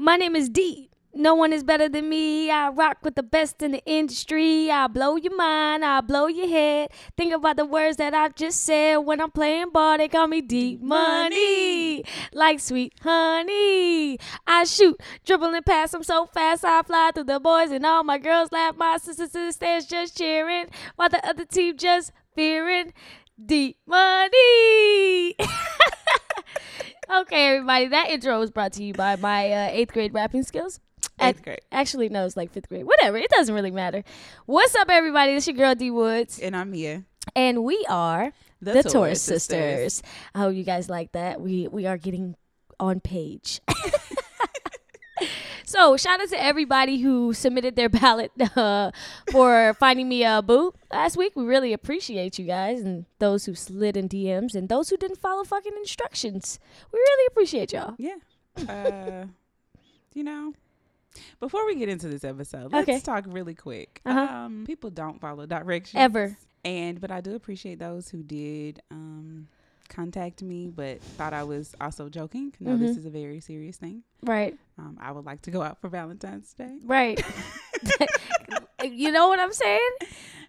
My name is D. No one is better than me. I rock with the best in the industry. I blow your mind. I blow your head. Think about the words that I just said. When I'm playing ball, they call me D Money. Like sweet honey. I shoot, dribble and pass. I'm so fast. I fly through the boys and all my girls laugh. My sisters to the stands just cheering while the other team just fearing. D Money. okay, everybody. That intro was brought to you by my uh, eighth grade rapping skills. Eighth grade. Actually, no, it's like fifth grade. Whatever. It doesn't really matter. What's up, everybody? It's your girl D Woods, And I'm Mia. and we are The, the, Taurus Taurus sisters. I hope you guys like that. We we are getting on page. so shout out to everybody who submitted their ballot uh, for finding me a boo last week. We really appreciate you guys and those who slid in DMs and those who didn't follow fucking instructions. We really appreciate y'all. Yeah. Uh, you know, before we get into this episode, let's Okay. talk really quick. Uh-huh. Um, people don't follow directions Ever. and but I do appreciate those who did um contact me, but thought I was also joking. No, this Mhm. is a very serious thing. Right. Um, I would like to go out for Valentine's Day, Right. you know what I'm saying?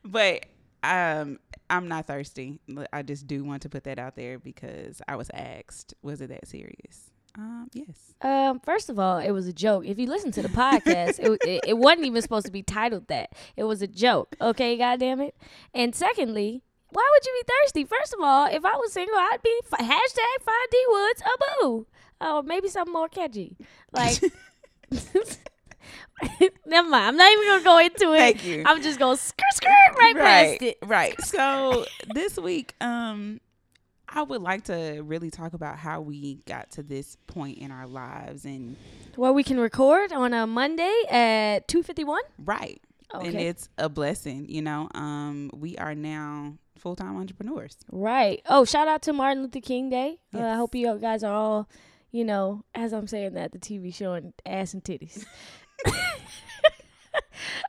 but um. I'm not thirsty. I just do want to put that out there because I was asked, was it that serious? Um, yes. Um, first of all, it was a joke. If you listen to the podcast, it, it it wasn't even supposed to be titled that. It was a joke. Okay, goddamn it. And secondly, why would you be thirsty? First of all, if I was single, I'd be f- hashtag find D Woods a boo. Oh, maybe something more catchy. Like, never mind. I'm not even gonna go into it. Thank you. I'm just gonna skirt skirt right, past it. Right. So this week, um, I would like to really talk about how we got to this point in our lives and Where we can record on a Monday at two fifty one. right. Okay. And it's a blessing, you know. Um, we are now full time entrepreneurs. Right. Oh, shout out to Martin Luther King Day. Uh, I hope you guys are all, you know, as I'm saying that, the TV showing ass and titties.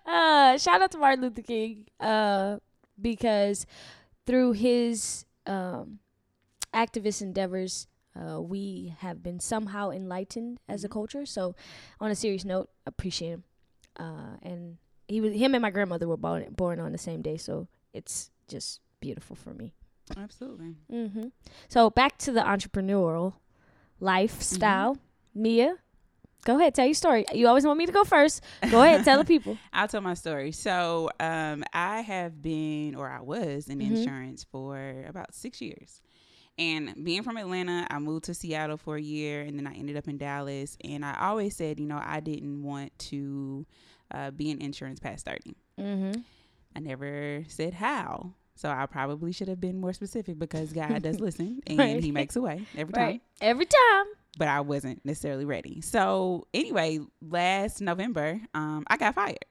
uh, shout out to Martin Luther King uh, because through his um, activist endeavors, uh, we have been somehow enlightened as a Mhm. culture. So, on a serious note, appreciate him. Uh, and he was him and my grandmother were born born on the same day, so it's just beautiful for me. Absolutely. Mm-hmm. So back to the entrepreneurial lifestyle. Mia, go ahead, tell your story. You always want me to go first. Go ahead, tell the people. I'll tell my story. So, um, I have been, or I was in Mhm. insurance for about six years. And being from Atlanta, I moved to Seattle for a year and then I ended up in Dallas. And I always said, you know, I didn't want to uh, be in insurance past 30. Mm-hmm. I never said how. So I probably should have been more specific because God does listen and Right. he makes a way every time Right. Every time. but I wasn't necessarily ready. So anyway, last November, um, I got fired,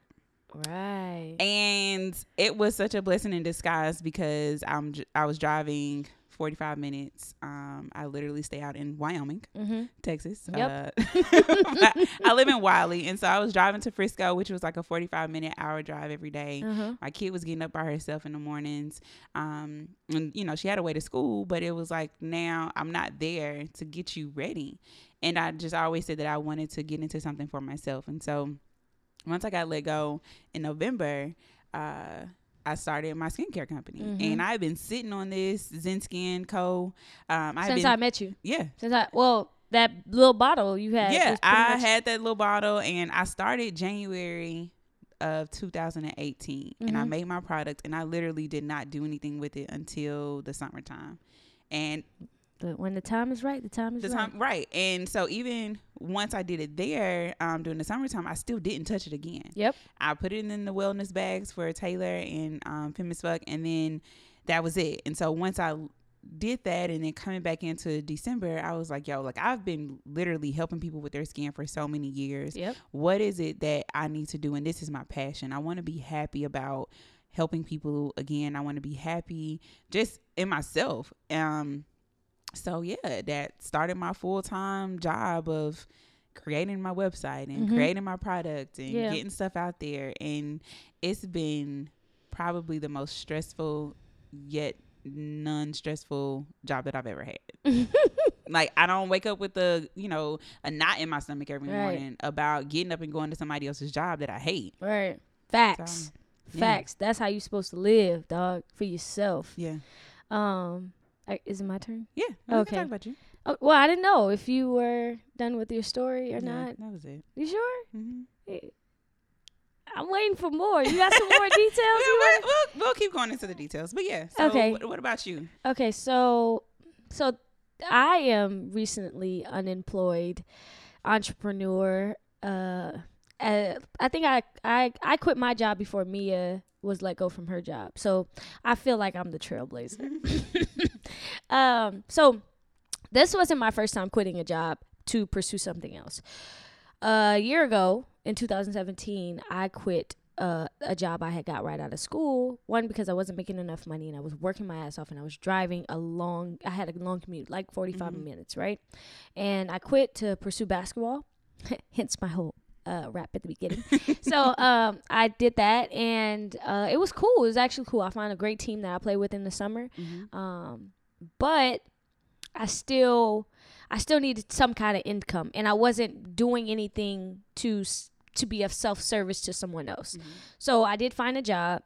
Right. and it was such a blessing in disguise because I'm I was driving 45 minutes. Um, I literally stay out in Wyoming, Mm-hmm. Texas. Yep. Uh, I live in Wylie, and so I was driving to Frisco, which was like a 45 minute hour drive every day. Uh-huh. My kid was getting up by herself in the mornings. Um, and you know, she had a way to school, but it was like now I'm not there to get you ready. And I just always said that I wanted to get into something for myself. And so once I got let go in November, uh, I started my skincare company, Mhm. and I've been sitting on this Zen Skin Co. Um, I've Since been, I met you. yeah, Since I well, that little bottle you had. yeah, I much- had that little bottle, and I started January of 2018, and I Mhm. made my product, and I literally did not do anything with it until the summertime, and But when the time is right, the time is the right. time right, and so even once I did it there, um, during the summertime, I still didn't touch it again. Yep. I put it in the wellness bags for Taylor and um, Fem as Fuck, and then that was it. And so once I did that, and then coming back into December, I was like, yo, like I've been literally helping people with their skin for so many years. Yep. What is it that I need to do? And this is my passion. I want to be happy about helping people again. I want to be happy just in myself. Um, so yeah, that started my full time job of creating my website and Mhm. creating my product and Yeah. getting stuff out there. And it's been probably the most stressful yet non stressful job that I've ever had. Like I don't wake up with a you know a knot in my stomach every Right. morning about getting up and going to somebody else's job that I hate. Right. Facts. So, yeah. Facts. That's how you're supposed to live, dog, for yourself. Yeah, Um, I- is it my turn? yeah. no, Okay. talk about you. Oh, well, I didn't know if you were done with your story or Yeah, not. that was it. You sure? Mm-hmm. I'm waiting for more. You got some more details? We'll, we'll, we'll keep going into the details, but yeah. So Okay. What, what about you? Okay, so so I am recently unemployed entrepreneur. Uh, uh, I think I, I I quit my job before Mia was let go from her job, so I feel like I'm the trailblazer. um, so this wasn't my first time quitting a job to pursue something else. a year ago, in 2017, I quit uh, a job I had got right out of school. One because I wasn't making enough money and I was working my ass off and I was driving a long. I had a long commute, like 45 Mhm. minutes, right? And I quit to pursue basketball. Hence my whole uh, rap at the beginning. so um, I did that, and uh, it was cool. It was actually cool. I found a great team that I play with in the summer. Mm-hmm. Um, but I still, I still needed some kind of income, and I wasn't doing anything to to be of self service to someone else. Mm-hmm. So I did find a job,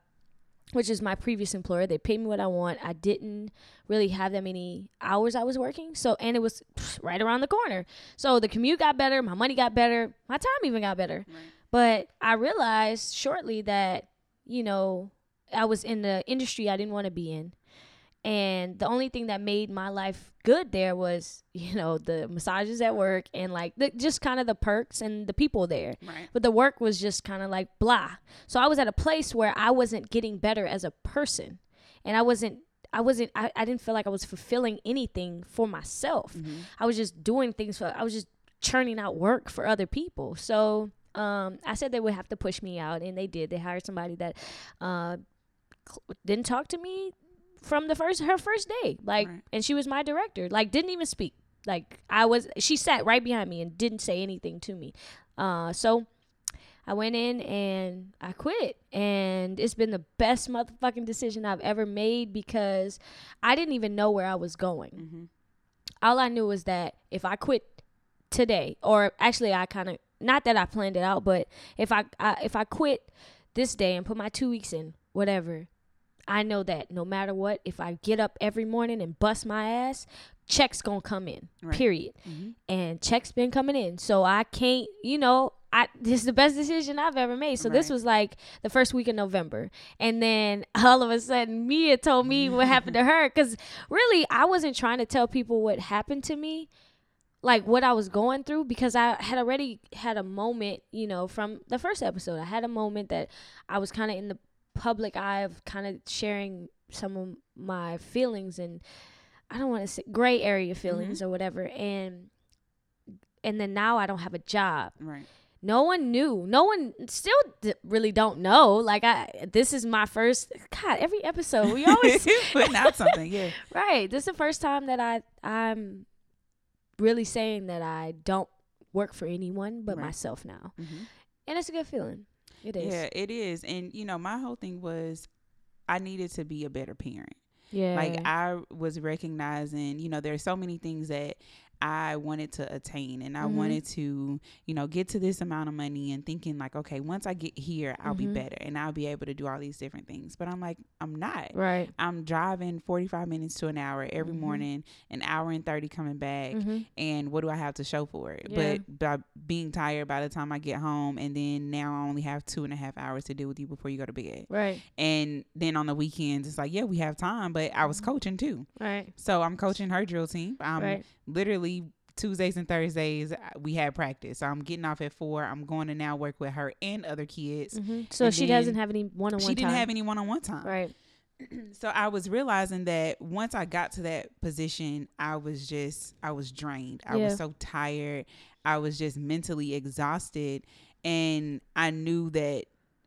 which is my previous employer. They paid me what I want. I didn't really have that many hours I was working. So and it was right around the corner. So the commute got better, my money got better, my time even got better. Right. But I realized shortly that, you know, I was in the industry I didn't want to be in. And the only thing that made my life good there was, you know, the massages at work and like the, just kind of the perks and the people there. Right. But the work was just kind of like blah. So I was at a place where I wasn't getting better as a person. And I wasn't I wasn't I, I didn't feel like I was fulfilling anything for myself. Mm-hmm. I was just doing things for I was just churning out work for other people. So um, I said they would have to push me out, and they did. They hired somebody that uh, didn't talk to me from the first her first day, like, Right. and she was my director. Like, didn't even speak. Like, I was. She sat right behind me and didn't say anything to me. Uh, so I went in and I quit. And it's been the best motherfucking decision I've ever made because I didn't even know where I was going Mm-hmm. all I knew was that if I quit today, or actually I kind of not that I planned it out, but if I, I if I quit this day and put my two weeks in, whatever, I know that no matter what, if I get up every morning and bust my ass, checks gonna come in. Right. Period. Mm-hmm. And checks been coming in, so I can't, you know. I, this is the best decision I've ever made. So this was like the first week of November, and then all of a sudden Mia told me what happened to her. Because really, I wasn't trying to tell people what happened to me like what I was going through because I had already had a moment, you know, from the first episode. I had a moment that I was kind of in the public eye of kind of sharing some of my feelings and I don't want to say gray area feelings or whatever and and then now I don't have a job. Right. No one knew. No one still d- really don't know. Like I this is my first god, every episode we always putting out something. Yeah. Right. This is the first time that I I'm really saying that I don't work for anyone but Right. myself now. Mm-hmm. And it's a good feeling. It is. Yeah, it is. And you know, my whole thing was I needed to be a better parent. Yeah. Like I was recognizing, you know, there's so many things that I wanted to attain and I Mhm. wanted to, you know, get to this amount of money and thinking like, okay, once I get here, I'll Mhm. be better and I'll be able to do all these different things. But I'm like, I'm not. right. I'm driving 45 minutes to an hour every Mhm. morning, an hour and 30 coming back. Mhm. And what do I have to show for it? Yeah. But by being tired by the time I get home, and then now I only have two and a half hours to deal with you before you go to bed. Right. And then on the weekends, it's like, yeah, we have time, but I was Mhm. coaching too. Right. So I'm coaching her drill team. I'm right. literally Tuesdays and Thursdays, uh, we had practice. So I'm getting off at four. I'm going to now work with her and other kids. hmm So and she doesn't have any one on one She time. didn't have any one on one time. Right. So I was realizing that once I got to that position, I was just, I was drained. I Yeah. was so tired. I was just mentally exhausted. And I knew that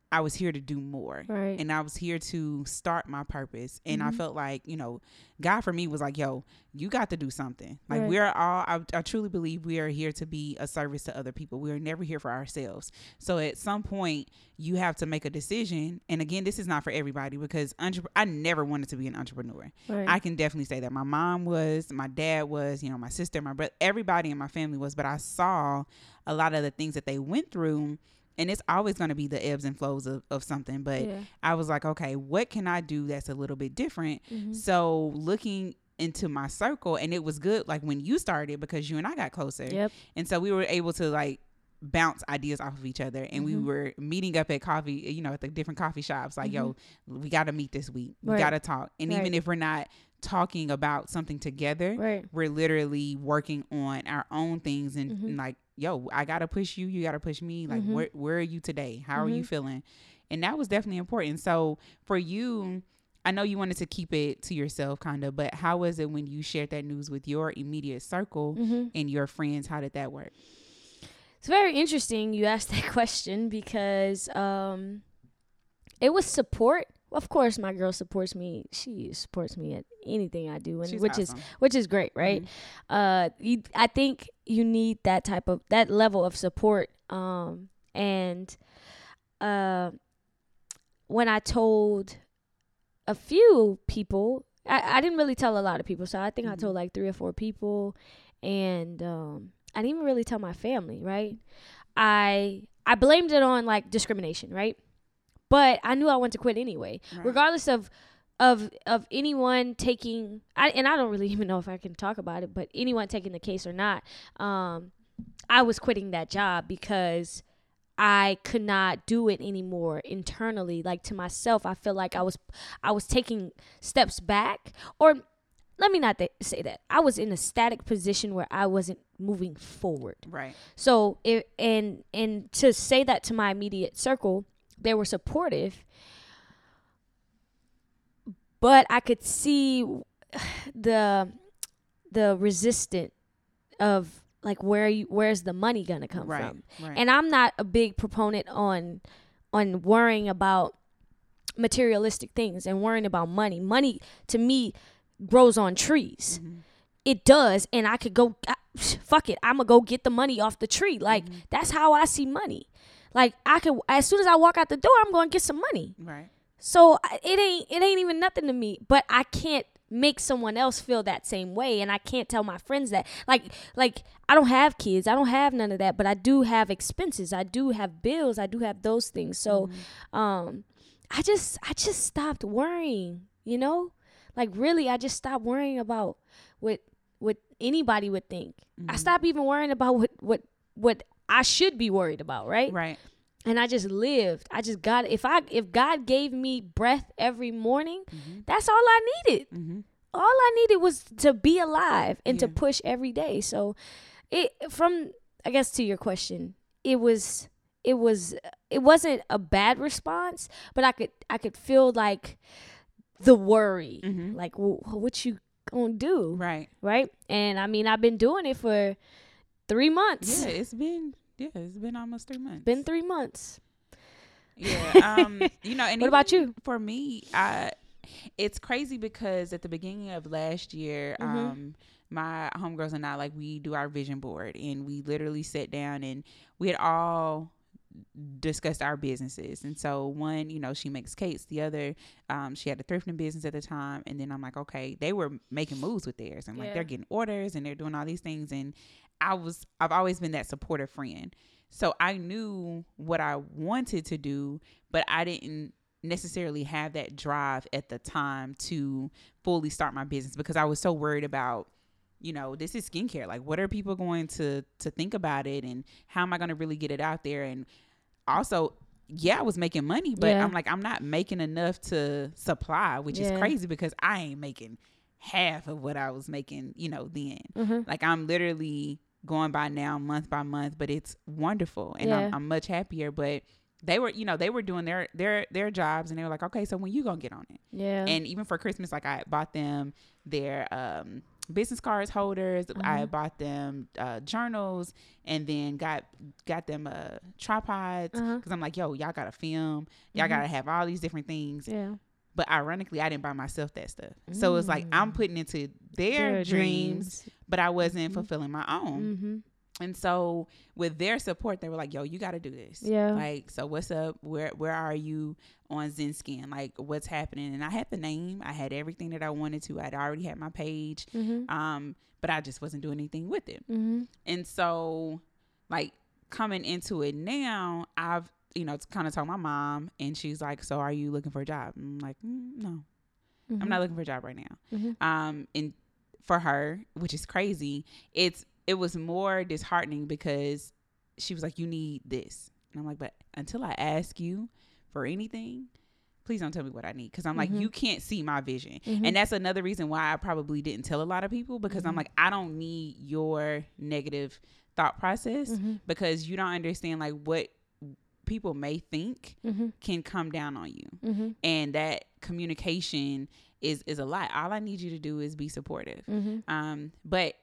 I was here to do more. Right. And I was here to start my purpose. And I Mhm. felt like, you know, God for me was like, yo, you got to do something. Like, Right. we're all, I, I truly believe we are here to be a service to other people. We are never here for ourselves. So at some point, you have to make a decision. And again, this is not for everybody because entre- I never wanted to be an entrepreneur. Right. I can definitely say that my mom was, my dad was, you know, my sister, my brother, everybody in my family was, but I saw a lot of the things that they went through. And it's always going to be the ebbs and flows of, of something. But yeah. I was like, okay, what can I do that's a little bit different? Mhm. So looking into my circle, and it was good like when you started because you and I got closer. Yep. And so we were able to like bounce ideas off of each other and we Mhm. were meeting up at coffee you know at the different coffee shops like yo we got to meet this week we got to talk and even if we're not talking about something together Right. we're literally working on our own things and, Mhm. and like yo i gotta push you you gotta push me like Mhm. where, where are you today how are you Mhm. feeling and that was definitely important so for you i know you wanted to keep it to yourself kind of but how was it when you shared that news with your immediate circle Mhm. and your friends how did that work It's very interesting you asked that question because um, it was support. Of course, my girl supports me. She supports me at anything I do, and She's which is which is great, right? Mhm. Uh, you, I think you need that type of that level of support. Um, and uh, when I told a few people, I, I didn't really tell a lot of people, so I think I Mhm. told like three or four people, and um, I didn't even really tell my family, right? I I blamed it on like discrimination, right? But I knew I wanted to quit anyway, Right. regardless of of of anyone taking. I and I don't really even know if I can talk about it, but anyone taking the case or not, um, I was quitting that job because I could not do it anymore internally. Like to myself, I feel like I was I was taking steps back, or let me not th- say that I was in a static position where I wasn't moving forward. right So it and and to say that to my immediate circle, they were supportive, but I could see the the resistant of like where you where's the money gonna come right from? right. And i'm not a big proponent on on worrying about materialistic things and worrying about money. Money to me grows on trees. Mhm. it does and i could go I, fuck it i'm gonna go get the money off the tree. Like Mhm. that's how i see money like i could as soon as i walk out the door i'm gonna get some money. Right. So it ain't it ain't even nothing to me but i can't make someone else feel that same way and i can't tell my friends that. Like like i don't have kids i don't have none of that but i do have expenses i do have bills i do have those things. So Mhm. um i just i just stopped worrying you know? Like really i just stopped worrying about what what anybody would think. I Mhm. stopped even worrying about what what what i should be worried about right? Right. And i just lived. I just got if i if god gave me breath every morning Mhm. that's all i needed. Mhm. all i needed was to be alive and to push every day. So it from i guess to your question it was it was it wasn't a bad response but i could i could feel like the worry. Mhm. like wh- what you gonna do? Right. Right? And i mean i've been doing it for three months yeah it's been yeah it's been almost three months been three months yeah um you know and What about you? for me i it's crazy because at the beginning of last year Mhm. um my homegirls and i like we do our vision board and we literally sat down and we had all discussed our businesses and so one you know she makes cakes the other um she had a thrifting business at the time and then i'm like okay they were making moves with theirs and like Yeah. they're getting orders and they're doing all these things and i was i've always been that supportive friend so i knew what i wanted to do but i didn't necessarily have that drive at the time to fully start my business because i was so worried about you know this is skincare like what are people going to to think about it and how am i going to really get it out there and also yeah i was making money but Yeah. i'm like i'm not making enough to supply which Yeah. is crazy because i ain't making half of what i was making you know then mm-hmm. like i'm literally going by now month by month but it's wonderful and Yeah. I'm, I'm much happier but they were you know they were doing their their their jobs and they were like okay so when you gonna get on it yeah and even for christmas like i bought them their um business cards holders. I Mhm. bought them uh, journals, and then got got them uh, tripods Uh-huh. because I'm like, yo, y'all gotta film, y'all Mhm. gotta have all these different things. Yeah. But ironically, I didn't buy myself that stuff. So it's like I'm Mm. putting into their, dreams, but I wasn't Mhm. fulfilling my own. Mm-hmm. And so with their support, they were like, "Yo, you got to do this." Yeah. Like, so what's up? Where where are you on Zen Skin? Like, what's happening? And I had the name. I had everything that I wanted to. I'd already had my page. Mm-hmm. Um, but I just wasn't doing anything with it. Mm-hmm. And so, like coming into it now, I've you know to kind of told my mom, and she's like, "So are you looking for a job?" I'm like, mm, "No, I'm not looking for a job right now." Mm-hmm. um and for her which is crazy it's it was more disheartening because she was like you need this and i'm like but until i ask you for anything please don't tell me what i need because i'm like Mhm. you can't see my vision Mhm. and that's another reason why i probably didn't tell a lot of people because i'm Mhm. like i don't need your negative thought process Mm-hmm. because you don't understand like what people may think Mm-hmm. can come down on you Mm-hmm. and that communication is is a lot. All I need you to do is be supportive. Mm-hmm. Um, but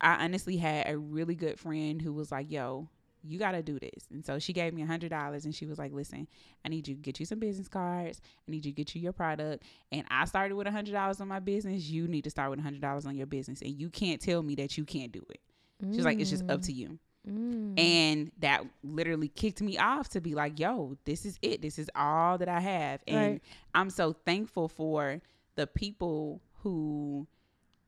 I honestly had a really good friend who was like, "Yo, you got to do this," and so she gave me a hundred dollars, and she was like, "Listen, I need you to get you some business cards. I need you to get you your product." And I started with a hundred dollars on my business. You need to start with a hundred dollars on your business, and you can't tell me that you can't do it. She's like, "It's just up to you." Mm. And that literally kicked me off to be like, yo, this is it. This is all that I have. And Right. I'm so thankful for the people who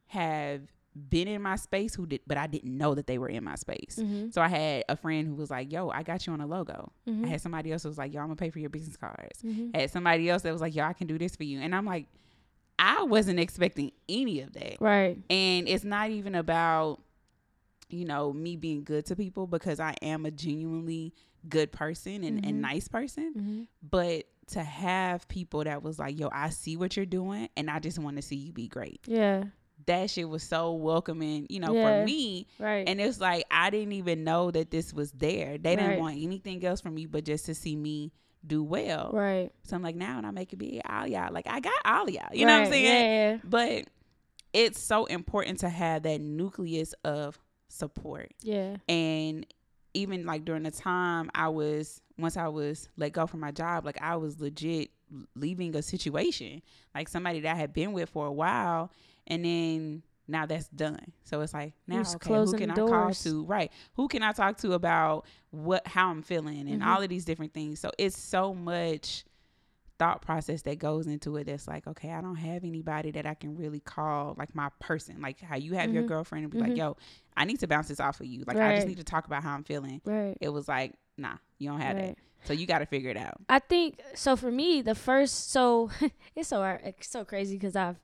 have been in my space who did but I didn't know that they were in my space. Mm-hmm. So I had a friend who was like, Yo, I got you on a logo. Mm-hmm. I had somebody else who was like, Yo, I'm gonna pay for your business cards. Mm-hmm. I had somebody else that was like, Yo, I can do this for you. And I'm like, I wasn't expecting any of that. Right. And it's not even about, you know, me being good to people because I am a genuinely good person and, Mhm. and nice person. Mm-hmm. But to have people that was like, yo, I see what you're doing and I just want to see you be great. Yeah. That shit was so welcoming, you know, Yeah. for me. Right. And it's like, I didn't even know that this was there. They didn't Right. want anything else from me but just to see me do well. right. So I'm like, now and I make it be all y'all, like, I got all y'all. You know what I'm Right. saying? Yeah. but it's so important to have that nucleus of support. Yeah. and even like during the time i was once i was let go from my job like i was legit leaving a situation like somebody that i had been with for a while and then now that's done. So it's like now okay who can i the call to? Right. Who can i talk to about what how i'm feeling and Mhm. all of these different things? So it's so much thought process that goes into it that's like okay i don't have anybody that i can really call like my person like how you have your Mhm. girlfriend and be Mhm. like yo i need to bounce this off of you like i just need to talk about how i'm feeling Right. it was like nah you don't have right. that so you got to figure it out I think so. For me, the first so it's so it's so crazy because I've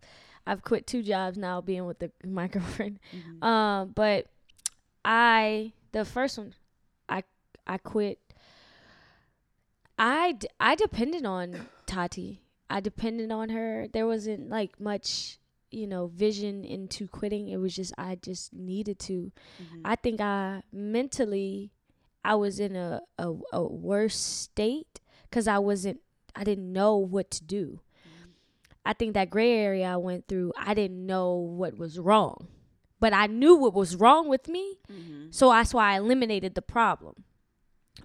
I've quit two jobs now, being with the my girlfriend. Mhm. Um, but I the first one, I I quit. I d- I depended on Tati. I depended on her. There wasn't like much, you know, vision into quitting. It was just I just needed to. Mhm. I think I mentally I was in a a, a worse state because I wasn't I didn't know what to do. I think that gray area I went through, I didn't know what was wrong, but I knew what was wrong with me, Mhm. so that's why I eliminated the problem.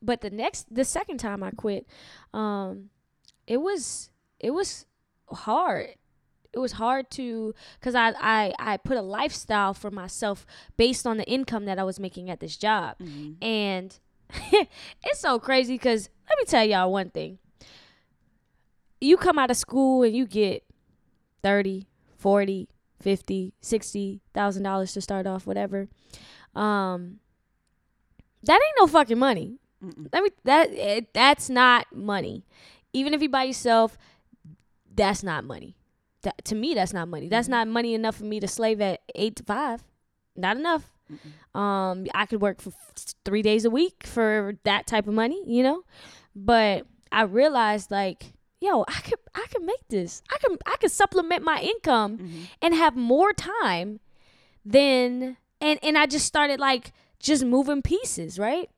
But the next, the second time I quit, um, it was it was hard. It was hard to because I, I I put a lifestyle for myself based on the income that I was making at this job. Mhm. And it's so crazy because let me tell y'all one thing. You come out of school and you get 30, 40, 50, 60,000 dollars to start off whatever. Um that ain't no fucking money. Mm-mm. Let me that it, that's not money. Even if you buy yourself, that's not money. That, to me that's not money. That's Mhm. not money enough for me to slave at 8 to 5. Not enough. Mm-mm. Um, I could work for f- three days a week for that type of money, you know. But I realized, like, yo, I could, I could make this. I can, I could supplement my income Mhm. and have more time than, and and I just started like just moving pieces, right?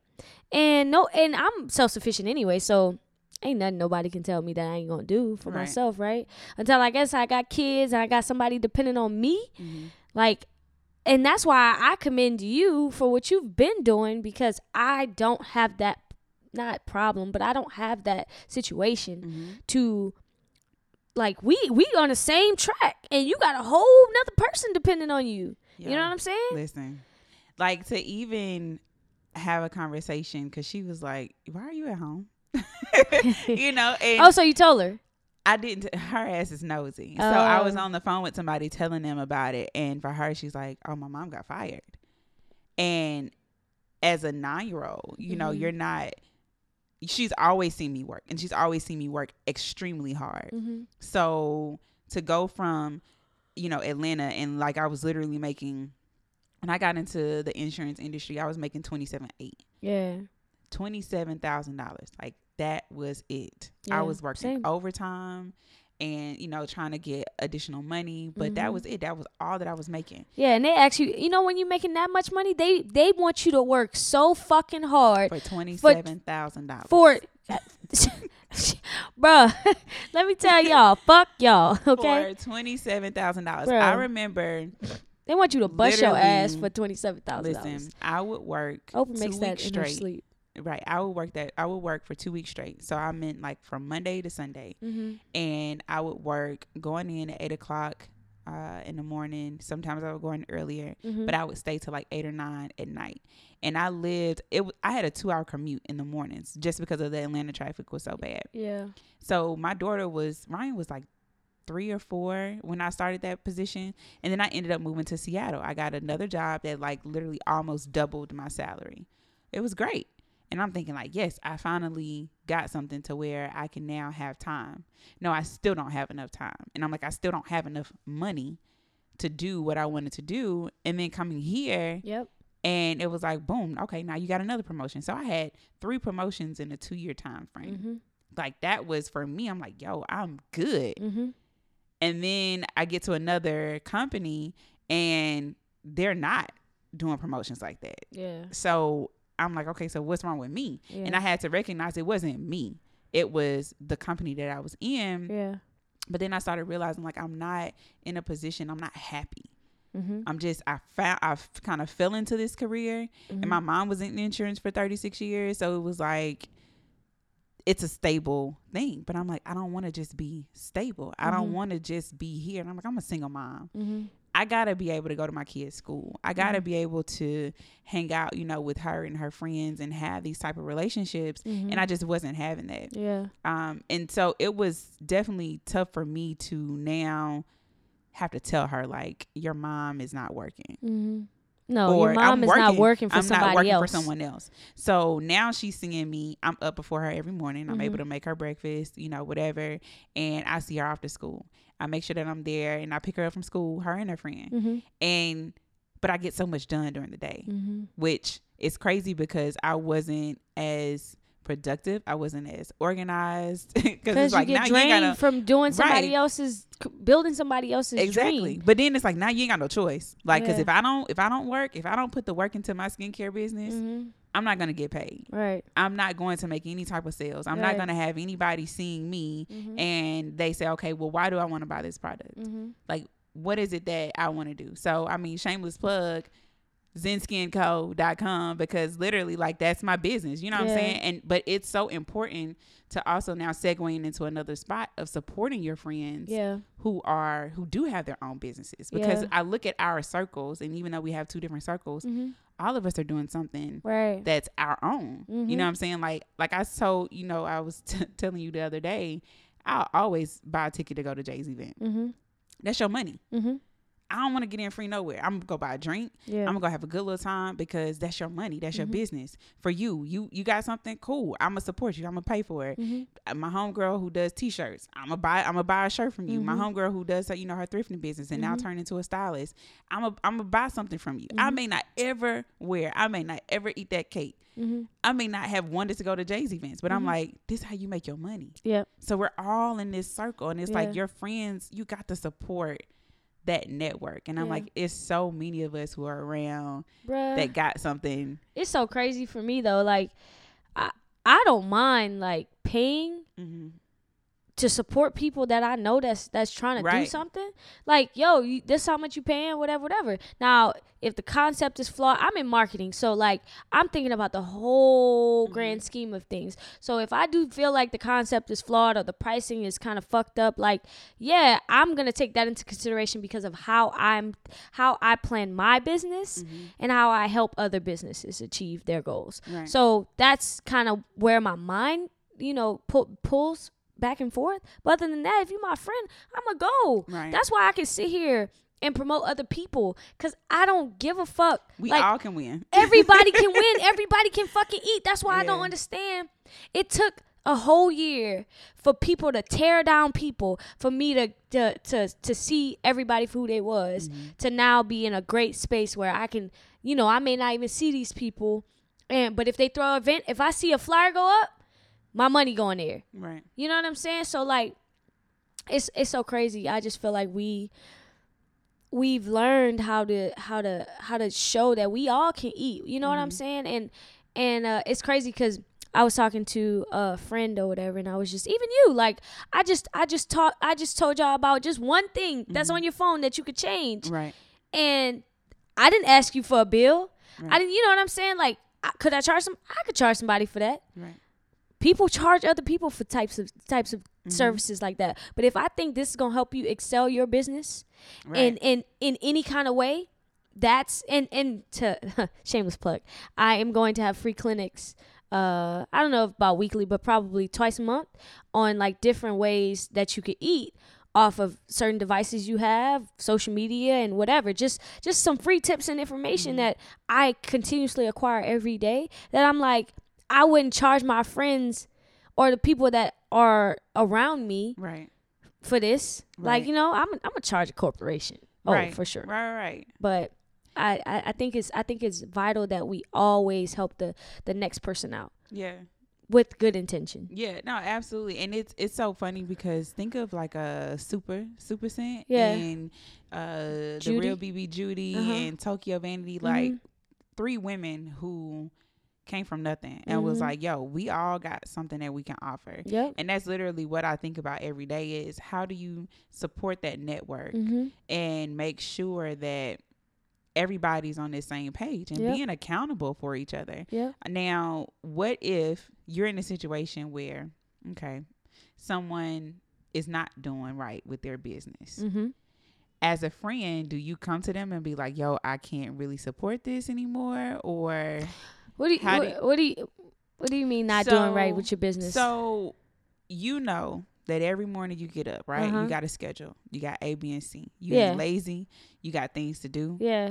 And no, and I'm self sufficient anyway, so ain't nothing nobody can tell me that I ain't gonna do for Right. myself, right? Until I guess I got kids and I got somebody depending on me Mhm. like and that's why I commend you for what you've been doing because I don't have that not problem, but I don't have that situation Mm-hmm. to like we we on the same track and you got a whole nother person depending on you. You know what I'm saying? Listen, like to even have a conversation because she was like, "Why are you at home?" you know, and Oh, so you told her. I didn't. Her ass is nosy, so I was Oh. on the phone with somebody telling them about it, and for her, she's like, "Oh, my mom got fired," and as a nine year old, you know, Mhm. you're not. She's always seen me work, and she's always seen me work extremely hard. Mm-hmm. So to go from, you know, Atlanta and like I was literally making when I got into the insurance industry, I was making twenty seven eight. Yeah. Twenty seven thousand dollars. Like that was it. I was working same. overtime and, you know, trying to get additional money. But that Mhm. was it. That was all that I was making. Yeah, and they ask you, you know, when you're making that much money, they they want you to work so fucking hard For twenty seven thousand dollars. for Bruh, let me tell y'all, fuck y'all, okay? For twenty seven thousand dollars. I remember They want you to bust your ass for twenty seven thousand dollars. listen, I would work Oprah two makes that weeks in her sleep. Right. I would work that I would work for two weeks straight. So I meant like from Monday to Sunday. Mm-hmm. And I would work going in at eight o'clock uh, in the morning. Sometimes I would go in earlier, Mm-hmm. but I would stay till like eight or nine at night. And I lived it. I had a two hour commute in the mornings just because of the Atlanta traffic was so bad. yeah, So my daughter was Ryan was like three or four when I started that position, and then I ended up moving to Seattle. I got another job that like literally almost doubled my salary. It was great. And I'm thinking like, yes, I finally got something to where I can now have time. No, I still don't have enough time. And I'm like, I still don't have enough money to do what I wanted to do. And then coming here, yep, and it was like, boom, okay, now you got another promotion. So I had three promotions in a two year time frame mm-hmm. like that was for me i'm like yo i'm good Mm-hmm. and then i get to another company and they're not doing promotions like that yeah, so i'm like okay so what's wrong with me? Yeah, and i had to recognize it wasn't me. It was the company that i was in. Yeah, but then i started realizing like i'm not in a position i'm not happy. Mm-hmm. i'm just i found i kind of fell into this career Mm-hmm. and my mom was in insurance for 36 years so it was like it's a stable thing. But i'm like i don't want to just be stable. I don't Mhm. want to just be here. And i'm like i'm a single mom. Mm-hmm. I gotta be able to go to my kids school i gotta Mhm. be able to hang out you know with her and her friends and have these type of relationships Mm-hmm. and i just wasn't having that yeah, um and so it was definitely tough for me to now have to tell her like your mom is not working mm-hmm. No, or your mom is not working. working for I'm somebody not working else. for someone else. So now she's seeing me. I'm up before her every morning. I'm able to make her breakfast, you know, whatever. And I see her after school. I make sure that I'm there and I pick her up from school, her and her friend. Mm-hmm. And but I get so much done during the day, Mm-hmm. which is crazy because I wasn't as productive. I wasn't as organized because like you now get you ain't drained got no from doing somebody Right. else's, building somebody else's exactly. dream. But then it's like now you ain't got no choice. Like because Yeah. if I don't if I don't work if I don't put the work into my skincare business, Mm-hmm. I'm not gonna get paid. Right. I'm not going to make any type of sales. I'm Right. not going to have anybody seeing me Mm-hmm. and they say, okay, well, why do I want to buy this product? mm-hmm. What is it that I want to do? So, I mean, shameless plug, zenskinco.com because literally like that's my business. You know what Yeah. I'm saying? And but it's so important to also now segueing into another spot of supporting your friends Yeah. who are who do have their own businesses because Yeah. I look at our circles and even though we have two different circles, Mm-hmm. All of us are doing something Right. that's our own. You know Mhm. what I'm saying? Like like I told you know I was t- telling you the other day, I'll always buy a ticket to go to Jay's event. Mm-hmm. That's your money. Mm-hmm. I don't want to get in free nowhere. I'm gonna go buy a drink. Yeah. I'm gonna go have a good little time because that's your money. That's your Mhm. business. For you, you you got something cool. I'm gonna support you. I'm gonna pay for it. mm-hmm. Uh, My homegirl who does t-shirts, I'm gonna buy. I'm gonna buy a shirt from you. My Mhm. homegirl who does you know her thrifting business and now Mhm. turned into a stylist. I'm a I'm gonna buy something from you. I Mhm. may not ever wear. I may not ever eat that cake. Mm-hmm. I may not have wanted to go to Jay's events, but I'm like, this is how you make your money. Yeah. So we're all in this circle, and it's like your friends. You got to support that network, and I'm like, it's so many of us who are around Bruh. that got something. it's so crazy for me though. Like, I I don't mind like paying Mm-hmm. To support people that I know that's that's trying to do something. Like, yo, you, this how much you paying, whatever, whatever. Now, if the concept is flawed, I'm in marketing, so like I'm thinking about the whole Mm-hmm. grand scheme of things. So if I do feel like the concept is flawed or the pricing is kind of fucked up, like, yeah, I'm gonna take that into consideration because of how I'm how I plan my business and how I help other businesses achieve their goals. Right. So that's kind of where my mind, you know, pu- pulls back and forth. But other than that, if you're my friend, I'm to go. Right. That's why I can sit here and promote other people because I don't give a fuck. we like, all can win. everybody can win. Everybody can fucking eat. That's why I don't understand. It took a whole year for people to tear down people for me to to to, to see everybody for who they was Mm-hmm. to now be in a great space where I can you know I may not even see these people and but if they throw an event if I see a flyer go up my money going there. Right. you know what I'm saying? So like it's it's so crazy. I just feel like we we've learned how to how to how to show that we all can eat. You know what i'm saying? And and uh it's crazy because i was talking to a friend or whatever and i was just even you like i just i just taught i just told y'all about just one thing that's on your phone that you could change. Right. and i didn't ask you for a bill. I didn't you know what i'm saying? Like I, could i charge some i could charge somebody for that. Right. People charge other people for types of types of Mm-hmm. services like that but if i think this is gonna help you excel your business Right. in in in any kind of way that's and and to shameless plug i am going to have free clinics uh i don't know about weekly but probably twice a month on like different ways that you could eat off of certain devices you have social media and whatever just just some free tips and information that i continuously acquire every day that i'm like i wouldn't charge my friends or the people that are around me right. for this. Like, you know, I'm I'm gonna charge a corporation. Oh, right. for sure. Right. Right. But I, I, I think it's I think it's vital that we always help the the next person out Yeah. with good intention. Yeah, no, absolutely, and it's it's so funny because think of like a super Supa Cent, Yeah. and uh, the real BB Judy Uh-huh. and Tokyo Vanity, like Mhm. three women who came from nothing and was Mhm. like, "Yo, we all got something that we can offer," Yep. and that's literally what I think about every day: is how do you support that network Mm-hmm. and make sure that everybody's on the same page and Yep. being accountable for each other. Yeah. Now, what if you're in a situation where, okay, someone is not doing right with their business? Mm-hmm. As a friend, do you come to them and be like, "Yo, I can't really support this anymore," or What do you what, do what do you what do you mean not doing right with your business? so you know that every morning you get up, right? Uh-huh. You got a schedule. You got A, B, and C. You Yeah. ain't lazy. You got things to do. yeah.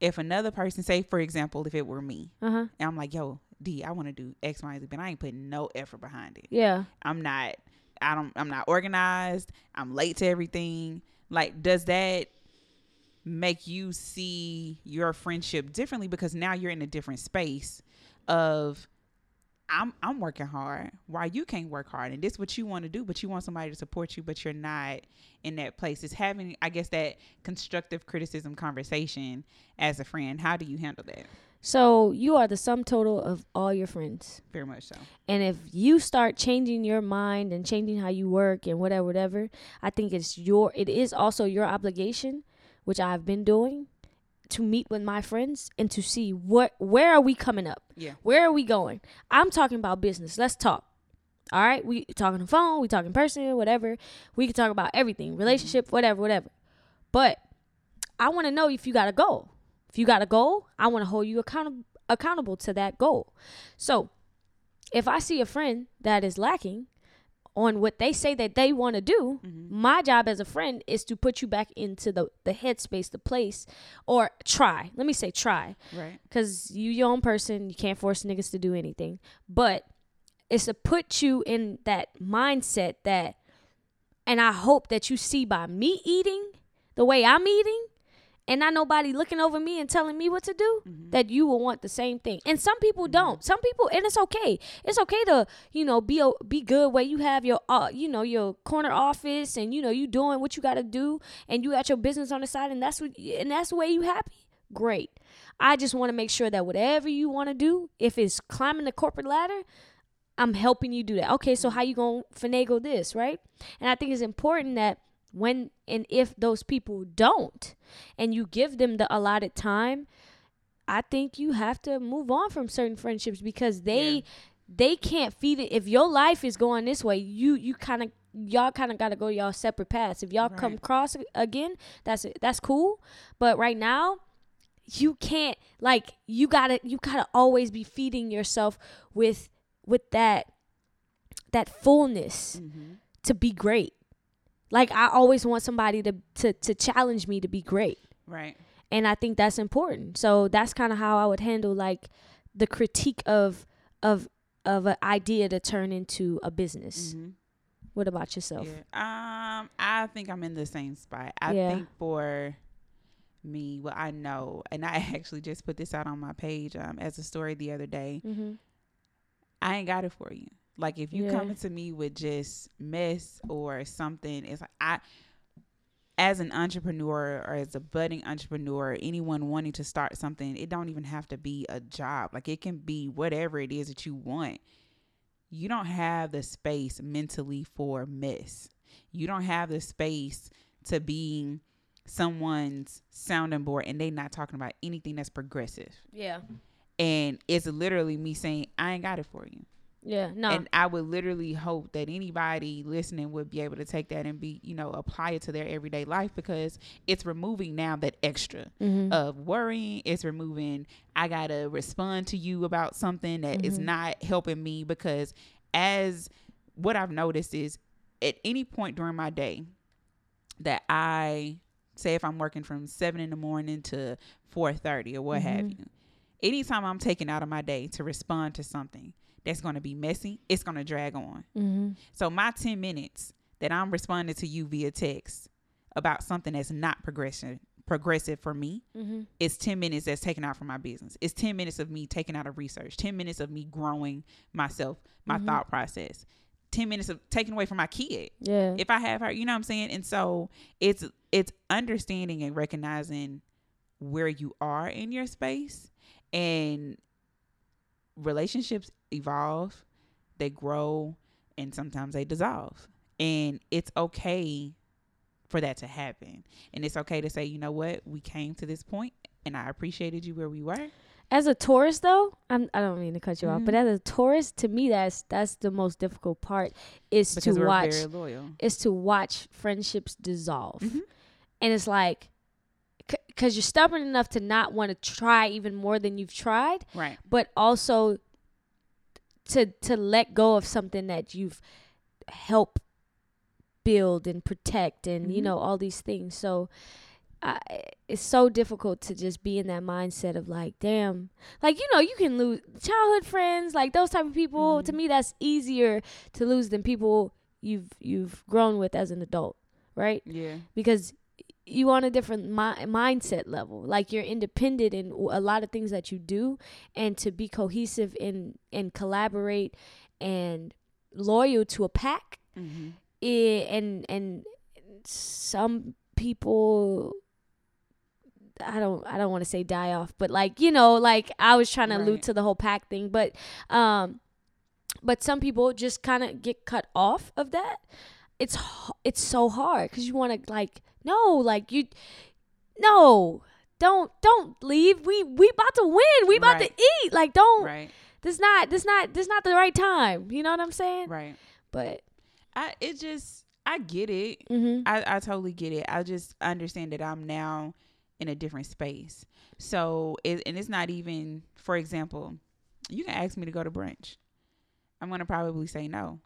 If another person, say for example, if it were me, Uh huh. and I'm like, "Yo, D, I want to do X, Y, and Z," but I ain't putting no effort behind it. Yeah. I'm not I don't I'm not organized. I'm late to everything. Like does that make you see your friendship differently because now you're in a different space of I'm I'm working hard why you can't work hard and this what you want to do but you want somebody to support you but you're not in that place. It's having I guess that constructive criticism conversation as a friend. How do you handle that? So you are the sum total of all your friends. Very much so. And if you start changing your mind and changing how you work and whatever, whatever, I think it's your it is also your obligation, which I've been doing, to meet with my friends and to see what where are we coming up? Yeah. Where are we going? I'm talking about business. Let's talk. All right, we talking on the phone, we talking in person, whatever. We can talk about everything, mm-hmm. relationship, whatever, whatever. But I want to know if you got a goal. If you got a goal, I want to hold you accountable accountable to that goal. So, if I see a friend that is lacking on what they say that they want to do, mm-hmm. my job as a friend is to put you back into the the headspace, the place, or try. Let me say try Right. because you your own person you can't force niggas to do anything but it's to put you in that mindset that and i hope that you see by me eating the way i'm eating and not nobody looking over me and telling me what to do mm-hmm. that you will want the same thing. And some people mm-hmm. don't. Some people and it's okay. It's okay to you know be a, be good where you have your uh, you know your corner office and you know you doing what you got to do and you got your business on the side and that's what and that's the way you happy? Great. I just want to make sure that whatever you want to do, if it's climbing the corporate ladder, I'm helping you do that. Okay, so mm-hmm. how you gonna finagle this, right? And I think it's important that when and if those people don't, and you give them the allotted time, I think you have to move on from certain friendships because they Yeah. they can't feed it. If your life is going this way, you you kind of y'all kind of got to go y'all separate paths. If y'all come Right. across again, that's that's cool. But right now, you can't like you gotta you gotta always be feeding yourself with with that that fullness Mhm. to be great. Like I always want somebody to to to challenge me to be great Right. and I think that's important. So that's kind of how I would handle like the critique of of of an idea to turn into a business. Mhm. What about yourself? Yeah. Um, I think I'm in the same spot. I Yeah. think for me, what I know, and I actually just put this out on my page um, as a story the other day. Mm-hmm. I ain't got it for you. Like if you Yeah. coming to me with just mess or something, it's like I as an entrepreneur or as a budding entrepreneur, anyone wanting to start something, it don't even have to be a job. Like it can be whatever it is that you want. You don't have the space mentally for mess. You don't have the space to be someone's sounding board and they not talking about anything that's progressive. Yeah. And it's literally me saying, I ain't got it for you. Yeah. No. And I would literally hope that anybody listening would be able to take that and be, you know, apply it to their everyday life because it's removing now that extra mm-hmm. of worrying. It's removing, I got to respond to you about something that is Mhm. not helping me because as what I've noticed is at any point during my day that I say if I'm working from seven in the morning to four thirty or what have Mhm. you, anytime I'm taking out of my day to respond to something that's going to be messy, it's going to drag on. mm-hmm. So my 10 minutes that I'm responding to you via text about something that's not progression progressive for me Mm-hmm. is 10 minutes that's taken out from my business. It's 10 minutes of me taking out of research, 10 minutes of me growing myself, my Mhm. thought process. 10 minutes of taking away from my kid Yeah. if I have her, you know what I'm saying? And so it's it's understanding and recognizing where you are in your space and relationships evolve, they grow, and sometimes they dissolve. And it's okay for that to happen. And it's okay to say, you know what, we came to this point and I appreciated you where we were. as a Taurus though, I'm I don't mean to cut you off, but Mhm. as a Taurus, to me that's that's the most difficult part is Because to watch very loyal. is to watch friendships dissolve. Mhm. And it's like cuz you're stubborn enough to not want to try even more than you've tried, Right. but also to to let go of something that you've helped build and protect and you Mhm. know all these things so I, it's so difficult to just be in that mindset of like damn like you know you can lose childhood friends like those type of people to Mhm. me that's easier to lose than people you've you've grown with as an adult right Yeah. because you on a different mi- mindset level like you're independent in a lot of things that you do and to be cohesive and and collaborate and loyal to a pack Mm-hmm. eh, and and some people I don't I don't want to say die off, but like you know, like I was trying to allude to the whole pack thing, but um, but some people just kind of get cut off of that. It's it's so hard because you want to like no, like you no. Don't don't leave. We we about to win. We about Right. to eat. Like don't. Right. This not this not this not the right time. You know what I'm saying? Right. But I it just I get it. mm-hmm. I, I totally get it. I just understand that I'm now in a different space. So it, and it's not even for example, you can ask me to go to brunch. I'm gonna probably say no.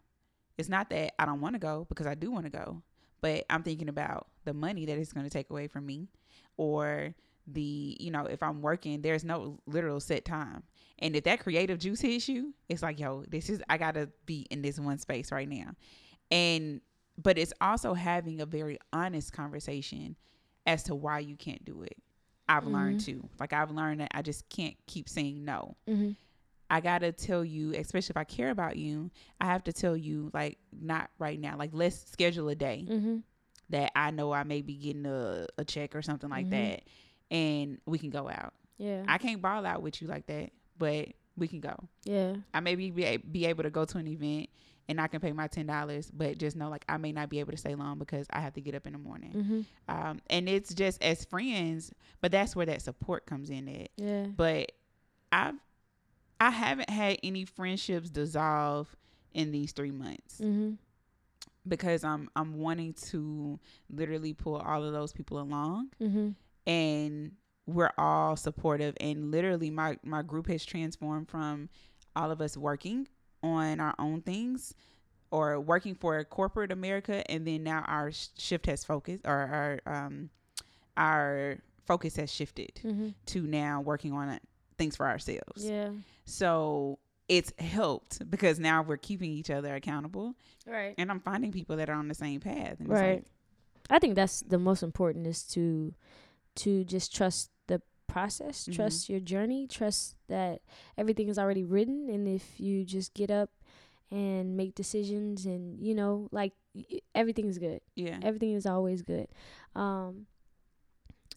It's not that I don't want to go because I do want to go, but I'm thinking about the money that it's gonna take away from me, or the you know if I'm working, there's no literal set time. And if that creative juice hits you, it's like yo, this is I gotta be in this one space right now, and but it's also having a very honest conversation as to why you can't do it. I've learned to. Like I've learned that I just can't keep saying no. Mm-hmm. I gotta tell you, especially if I care about you, I have to tell you like not right now. Like let's schedule a day Mm-hmm. That I know I may be getting a, a check or something like Mhm. that and we can go out. Yeah. I can't ball out with you like that, but we can go. Yeah. I may be, be able to go to an event and I can pay my ten dollars, but just know like I may not be able to stay long because I have to get up in the morning. Mm-hmm. Um, and it's just as friends, but that's where that support comes in at. Yeah. But I've I haven't had any friendships dissolve in these three months Mm-hmm. Because I'm I'm wanting to literally pull all of those people along Mm-hmm. and we're all supportive and literally my my group has transformed from all of us working on our own things or working for corporate America and then now our shift has focused or our um our focus has shifted Mm-hmm. to now working on things for ourselves. Yeah. So it's helped because now we're keeping each other accountable Right. and I'm finding people that are on the same path. And Right. like, I think that's the most important is to to just trust the process, Mhm. trust your journey, trust that everything is already written and if you just get up and make decisions and you know like everything is good. yeah. Everything is always good. Um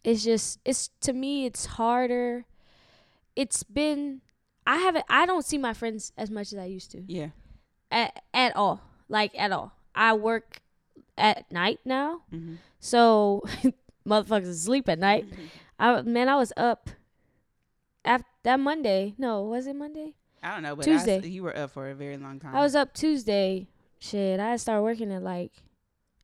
it's just it's to me it's harder. It's been I haven't I don't see my friends as much as I used to Yeah. at at all. Like at all. I work at night now. Mm-hmm. So motherfuckers sleep at night. I man, I was up after that Monday. No, was it Monday? I don't know, but Tuesday. I, you were up for a very long time. I was up Tuesday. Shit, I started working at like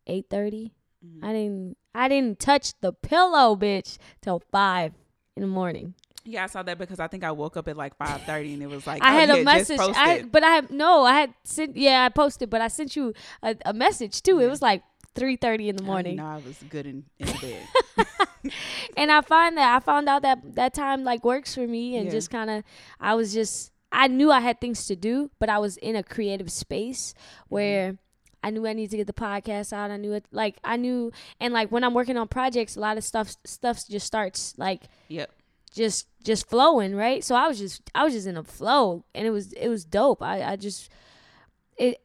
eight thirty. Mhm. I didn't I didn't touch the pillow, bitch, till five in the morning. Yeah, I saw that because I think I woke up at like five thirty and it was like I oh, had you a message. I but I no. I had sent. Yeah, I posted, but I sent you a, a message too. It was like three thirty in the morning. Know, I was good in, in bed. and I find that I found out that that time like works for me and Yeah. just kind of I was just I knew I had things to do, but I was in a creative space Mm-hmm. where I knew I needed to get the podcast out. I knew it like I knew and like when I'm working on projects, a lot of stuff stuff just starts like yep. Just just flowing, right? So I was just I was just in a flow and it was it was dope. I I just it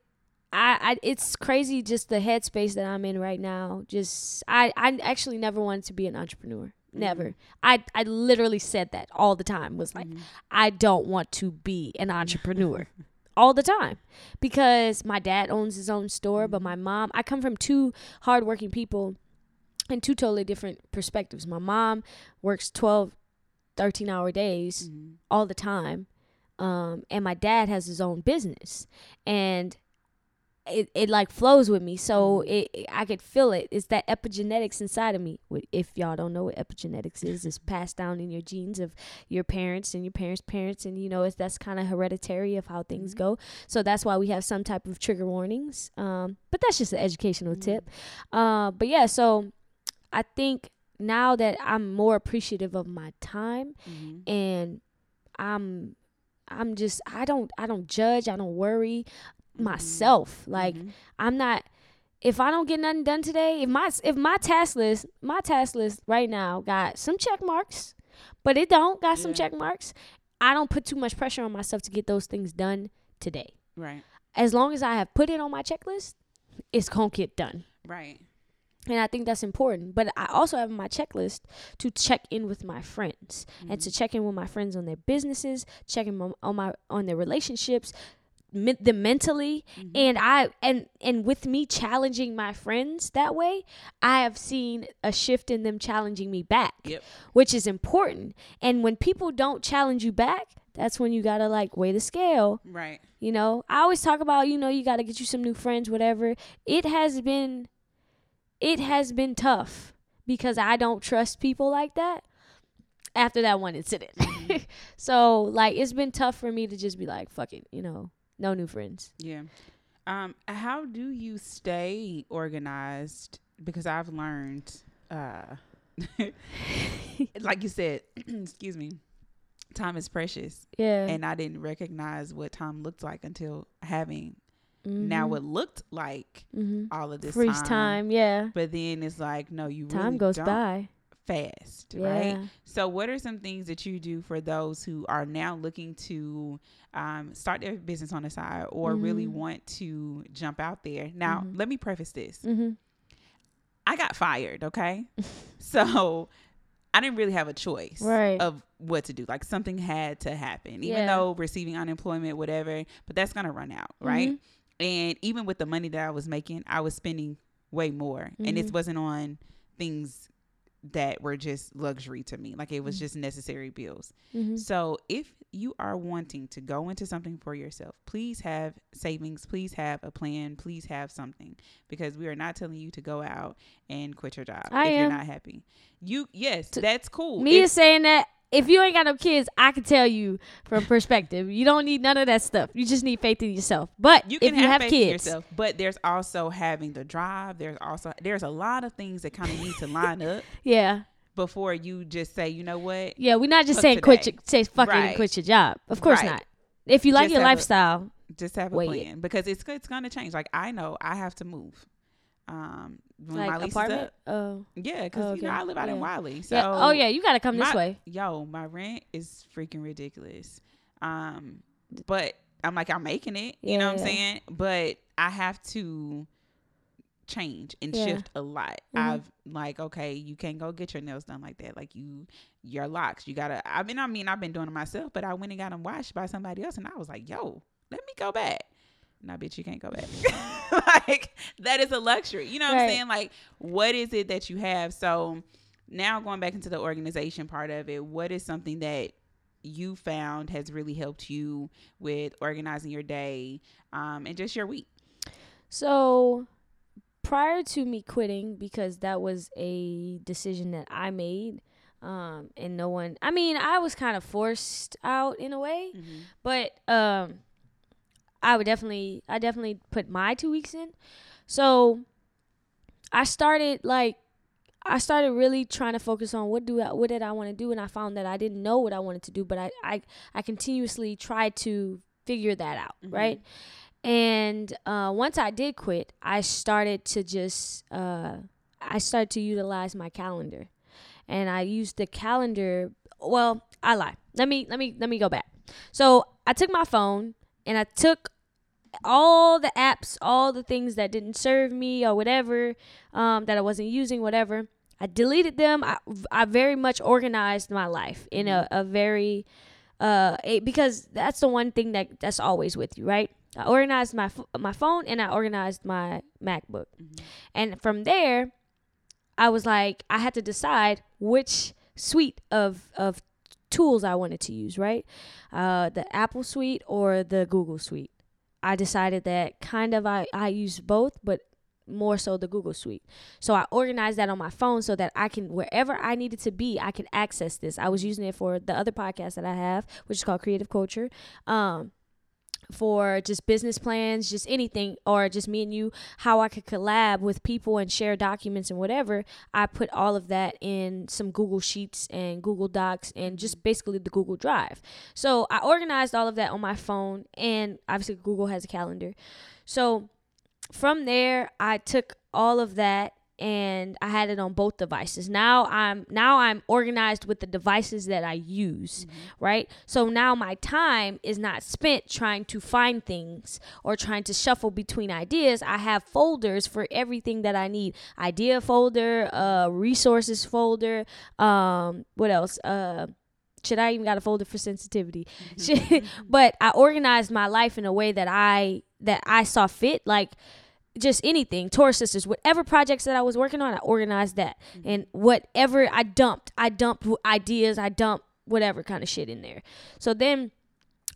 I, I it's crazy just the headspace that I'm in right now. Just I I actually never wanted to be an entrepreneur. Never. I I literally said that all the time. Was like Mhm. I don't want to be an entrepreneur. all the time because my dad owns his own store but my mom I come from two hardworking people and two totally different perspectives. My mom works 12 13 hour days Mhm. all the time. Um, and my dad has his own business, and it, it like flows with me. So it, it- I could feel it. It's that epigenetics inside of me. If y'all don't know what epigenetics is, it's passed down in your genes of your parents and your parents' parents, and you know it's that's kind of hereditary of how things Mhm. go. So that's why we have some type of trigger warnings. Um, but that's just an educational tip. Uh, but yeah, so I think now that I'm more appreciative of my time Mhm. and I'm I'm just I don't I don't judge, I don't worry Mhm. myself. Like Mhm. I'm not if I don't get nothing done today, if my if my task list, my task list right now got some check marks, but it don't got some check marks, I don't put too much pressure on myself to get those things done today. right, As long as I have put it on my checklist, it's going to get done. right, And I think that's important. But I also have my checklist to check in with my friends and to Mhm. check in with my friends on their businesses, checking on, on my on their relationships, men- them mentally, Mhm. and I and and with me challenging my friends that way, I have seen a shift in them challenging me back, Yep. which is important. And when people don't challenge you back, that's when you gotta like weigh the scale. right, You know, I always talk about, you know, you got to get you some new friends, whatever. It has been, it has been tough because I don't trust people like that after that one incident. Mhm. so, like, it's been tough for me to just be like, fuck it, you know, no new friends. yeah. Um, how do you stay organized? Because I've learned, uh, like you said, excuse me, time is precious, Yeah. and I didn't recognize what time looked like until having now Mhm. what looked like Mhm. all of this freeze time. time. Yeah. But then it's like, no, you Time really goes by. fast, Yeah. right? So, what are some things that you do for those who are now looking to um, start their business on the side or really Mhm. want to jump out there? Now, Mhm. let me preface this: Mhm. I got fired, okay? so, I didn't really have a choice Right. of what to do. Like something had to happen, even Yeah. though receiving unemployment, whatever. But that's gonna run out, right? Mhm. And even with the money that I was making, I was spending way more, and it Mhm. wasn't on things that were just luxury to me. Like it was Mhm. just necessary bills. Mhm. So if you are wanting to go into something for yourself, please have savings, please have a plan, please have something because we are not telling you to go out and quit your job I if am. you're not happy. You yes, that's cool. Me is saying that if you ain't got no kids, I can tell you from perspective, you don't need none of that stuff. You just need faith in yourself. But you can if you have, kids, in yourself, but there's also having the drive. There's also there's a lot of things that kind of need to line up yeah, before you just say, you know what, yeah, we're not just saying quit your, say fuck it and Right. quit your job. Of course Right. not. If you like Just your have a- lifestyle, just have a Wait. plan because it's it's gonna change. Like I know I have to move. Um, when my like lease apartment. up, Oh, yeah, because Oh, you know. I live out in Wylie, so yeah. Oh yeah, you got to come this way. yo, my rent is freaking ridiculous. Um, but I'm like, I'm making it. You know what I'm saying? But I have to change and Yeah. shift a lot. Mhm. I've like, okay, you can't go get your nails done like that. Like you, your locks, you gotta. I mean, I mean, I've been doing it myself, but I went and got them washed by somebody else, and I was like, yo, let me go back. Nah, bitch, you can't go back. like that is a luxury. You know what I'm saying? Like, what is it that you have? So now going back into the organization part of it, what is something that you found has really helped you with organizing your day um, and just your week? So prior to me quitting, because that was a decision that I made, um, and no one. I mean, I was kind of forced out in a way. but um i would definitely i definitely put my two weeks in. So i started like i started really trying to focus on what do I, what did i want to do and i found that i didn't know what i wanted to do but i i, I continuously tried to figure that out Mhm. right? And uh, once i did quit i started to just uh, i started to utilize my calendar. And i used the calendar well i lie. Let me let me let me go back. So I took my phone and I took all the apps, all the things that didn't serve me or whatever, um, that I wasn't using, whatever. I deleted them. I, I very much organized my life in a, a very, uh, a, because that's the one thing that that's always with you, right? I organized my my phone and I organized my MacBook, and from there, I was like, I had to decide which suite of of tools I wanted to use, right? Uh, the Apple suite or the Google suite. I decided that kind of I, I use both, but more so the Google suite. So I organized that on my phone so that I can, wherever I needed to be, I could access this. I was using it for the other podcast that I have, which is called Creative Culture. Um, for just business plans, just anything, or just me and you, how I could collab with people and share documents and whatever. I put all of that in some Google Sheets and Google Docs and just mm-hmm. basically the Google Drive. So I organized all of that on my phone, and obviously Google has a calendar. So from there, I took all of that and I had it on both devices. Now I'm now I'm organized with the devices that I use, right? So now my time is not spent trying to find things or trying to shuffle between ideas. I have folders for everything that I need. Idea folder, uh resources folder, um what else? Uh should I even got a folder for sensitivity? Shit. but I organized my life in a way that I that I saw fit like just anything, Taurus sisters, whatever projects that I was working on, I organized that. Mm-hmm. And whatever I dumped, I dumped ideas, I dumped whatever kind of shit in there. So then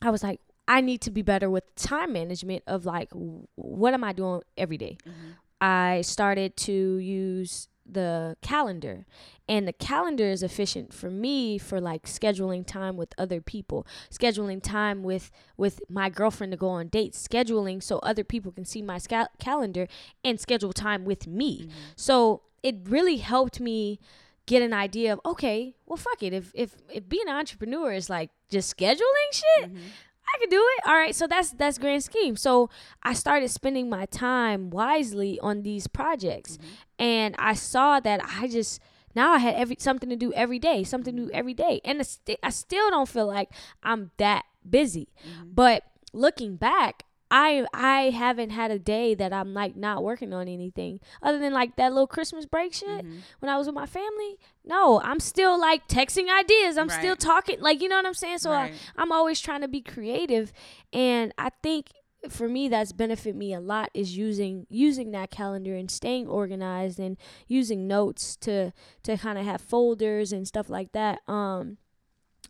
I was like, I need to be better with time management of like, what am I doing every day? Mm-hmm. I started to use the calendar. And the calendar is efficient for me for like scheduling time with other people scheduling time with with my girlfriend to go on dates scheduling so other people can see my calendar and schedule time with me. Mm-hmm. So it really helped me get an idea of okay well fuck it. If if if being an entrepreneur is like just scheduling shit mm-hmm. I can do it. All right, so that's that's grand scheme. So I started spending my time wisely on these projects, mm-hmm. and I saw that I just now I had every something to do every day, something to do every day, and sti- I still don't feel like I'm that busy. Mm-hmm. But looking back, I I haven't had a day that I'm like not working on anything other than like that little Christmas break shit Mhm. when I was with my family. No, I'm still like texting ideas. I'm still talking like you know what I'm saying. So Right. I, I'm always trying to be creative, and I think for me that's benefit me a lot is using using that calendar and staying organized and using notes to to kind of have folders and stuff like that. Um,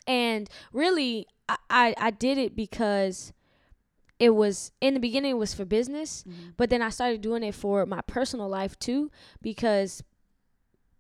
and really, I, I I did it because it was in the beginning it was for business Mhm. but then I started doing it for my personal life too because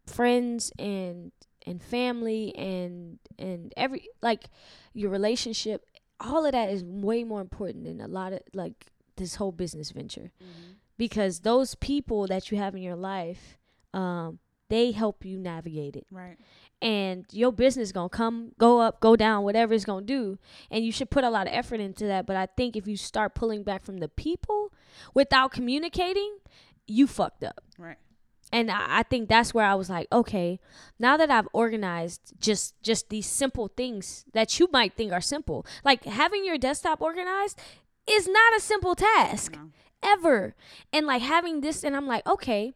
friends and and family and and every like your relationship all of that is way more important than a lot of like this whole business venture Mhm. because those people that you have in your life um they help you navigate it Right. And your business gonna come go up go down whatever it's gonna do and you should put a lot of effort into that but i think if you start pulling back from the people without communicating you fucked up Right. and I, I think that's where i was like okay now that i've organized just just these simple things that you might think are simple like having your desktop organized is not a simple task No. ever. And like having this, and I'm like, okay,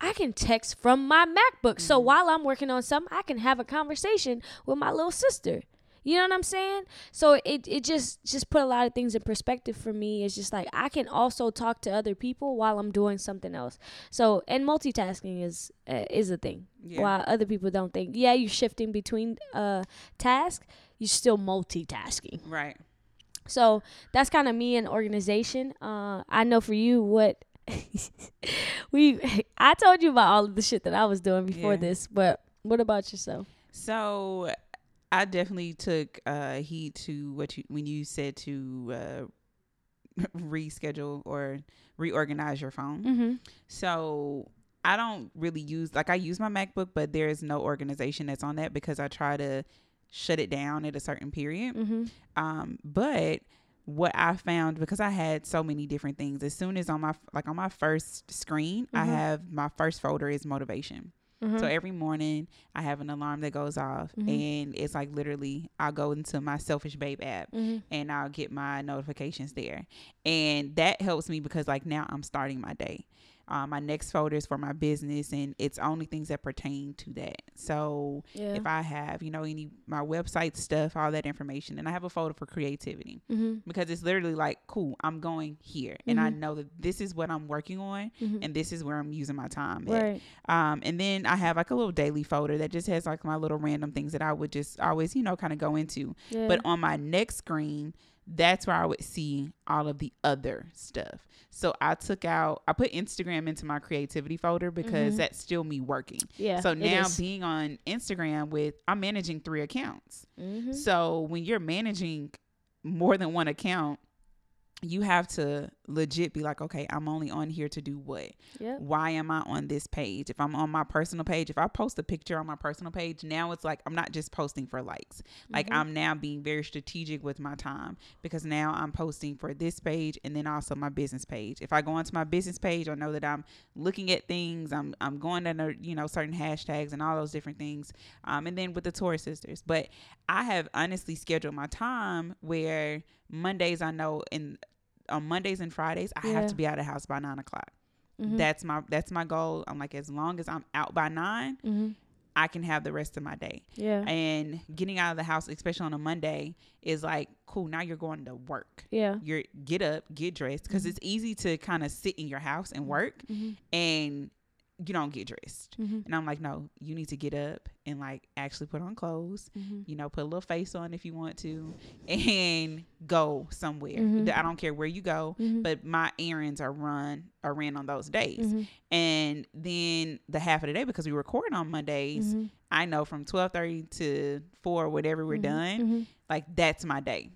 I can text from my MacBook. So Mhm. while I'm working on something, I can have a conversation with my little sister. You know what I'm saying? So it, it just just put a lot of things in perspective for me. It's just like I can also talk to other people while I'm doing something else. So and multitasking is uh, is a thing. Yeah. While other people don't think, yeah, you're shifting between uh tasks, you're still multitasking. Right. So that's kind of me and organization. Uh, I know for you what we. I told you about all of the shit that I was doing before Yeah. this, but what about yourself? So I definitely took uh heed to what you when you said to uh reschedule or reorganize your phone. Mm-hmm. So I don't really use like I use my MacBook, but there is no organization that's on that because I try to shut it down at a certain period. Mm-hmm. Um, but what I found because I had so many different things. As soon as on my like on my first screen, I Mhm. have my first folder is motivation. Mm-hmm. So every morning I have an alarm that goes off, Mhm. and it's like literally I'll go into my Selfish Babe app mm-hmm. and I'll get my notifications there, and that helps me because like now I'm starting my day. Uh, my next folder is for my business, and it's only things that pertain to that. So Yeah. if I have you know any my website stuff, all that information, and I have a folder for creativity mm-hmm. because it's literally like cool. I'm going here, and I Mhm. know that this is what I'm working on, Mm-hmm. and this is where I'm using my time. Right. Um, and then I have like a little daily folder that just has like my little random things that I would just always, you know, kind of go into. Yeah. But on my next screen, that's where I would see all of the other stuff. So I took out, I put Instagram into my creativity folder because Mhm. that's still me working. yeah. so now being on Instagram with, I'm managing three accounts. Mhm. So when you're managing more than one account, you have to legit be like, okay, I'm only on here to do what? Yep. why am I on this page? If I'm on my personal page, if I post a picture on my personal page, now it's like I'm not just posting for likes. Like Mhm. I'm now being very strategic with my time because now I'm posting for this page and then also my business page. If I go onto my business page, I know that I'm looking at things. I'm I'm going under you know certain hashtags and all those different things. Um, and then with the Taurus sisters, but I have honestly scheduled my time where Mondays I know in on Mondays and Fridays I Yeah. have to be out of the house by nine o'clock Mhm. that's my that's my goal i'm like as long as i'm out by nine Mhm. i can have the rest of my day Yeah. and getting out of the house especially on a monday is like cool now you're going to work yeah. you're get up get dressed because Mhm. it's easy to kind of sit in your house and work Mhm. and you don't get dressed Mhm. and i'm like no you need to get up and like actually put on clothes Mhm. you know put a little face on if you want to and go somewhere Mhm. i don't care where you go Mhm. but my errands are run are ran on those days Mhm. and then the half of the day because we record on Mondays, Mhm. I know from twelve thirty to four, whatever we're done, like that's my day.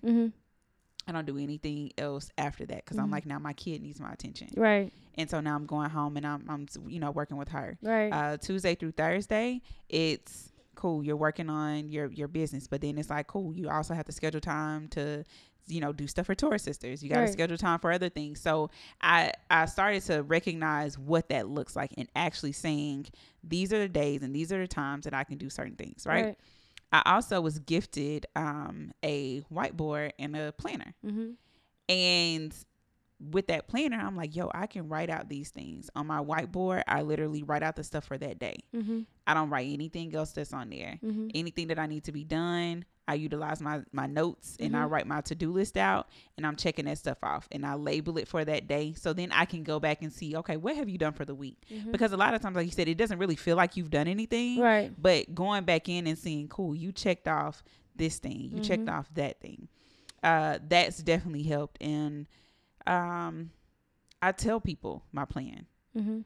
I don't do anything else after that because I'm Mhm. like now my kid needs my attention, Right. and so now I'm going home and I'm I'm you know working with her. Right. Uh, Tuesday through Thursday, it's cool. You're working on your your business, but then it's like cool. You also have to schedule time to you know do stuff for Taurus sisters you got to Right. schedule time for other things so i i started to recognize what that looks like and actually saying these are the days and these are the times that i can do certain things right, i also was gifted um a whiteboard and a planner Mhm. and with that planner, I'm like, yo, I can write out these things on my whiteboard. I literally write out the stuff for that day. Mm-hmm. I don't write anything else that's on there. Mm-hmm. Anything that I need to be done, I utilize my my notes and I Mhm. write my to do list out, and I'm checking that stuff off, and I label it for that day. So then I can go back and see, okay, what have you done for the week? Mhm. Because a lot of times, like you said, it doesn't really feel like you've done anything. right. But going back in and seeing, cool, you checked off this thing, you checked Mhm. off that thing. Uh, that's definitely helped. And um, I tell people my plan, Mm-hmm.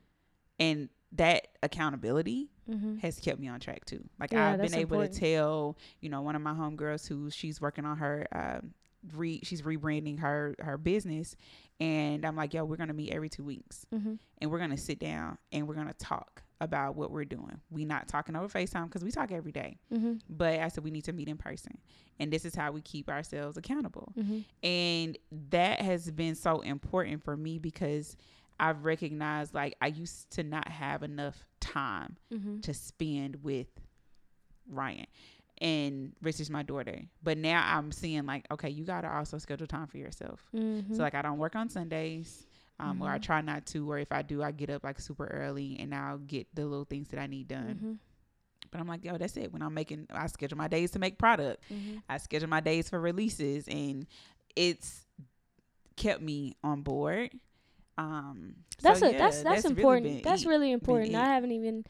and that accountability Mm-hmm. has kept me on track too. Like Yeah, I've been able important. to tell, you know, one of my homegirls who she's working on her, um, re she's rebranding her her business, and I'm like, yo, we're gonna meet every two weeks Mm-hmm. and we're gonna sit down and we're gonna talk about what we're doing. We not talking over FaceTime because we talk every day. Mm-hmm. But I said we need to meet in person. And this is how we keep ourselves accountable. Mm-hmm. And that has been so important for me because I've recognized like I used to not have enough time Mm-hmm. to spend with Ryan. And Rich is my daughter. But now I'm seeing like, okay, you gotta also schedule time for yourself. Mm-hmm. So like I don't work on Sundays. Um, or I Mhm. try not to, or if I do, I get up like super early and I'll get the little things that I need done. Mm-hmm. But I'm like, yo, that's it. When I'm making, I schedule my days to make product. Mm-hmm. I schedule my days for releases, and it's kept me on board. Um, so That's a yeah, that's that's, really important. been that's really important. I haven't even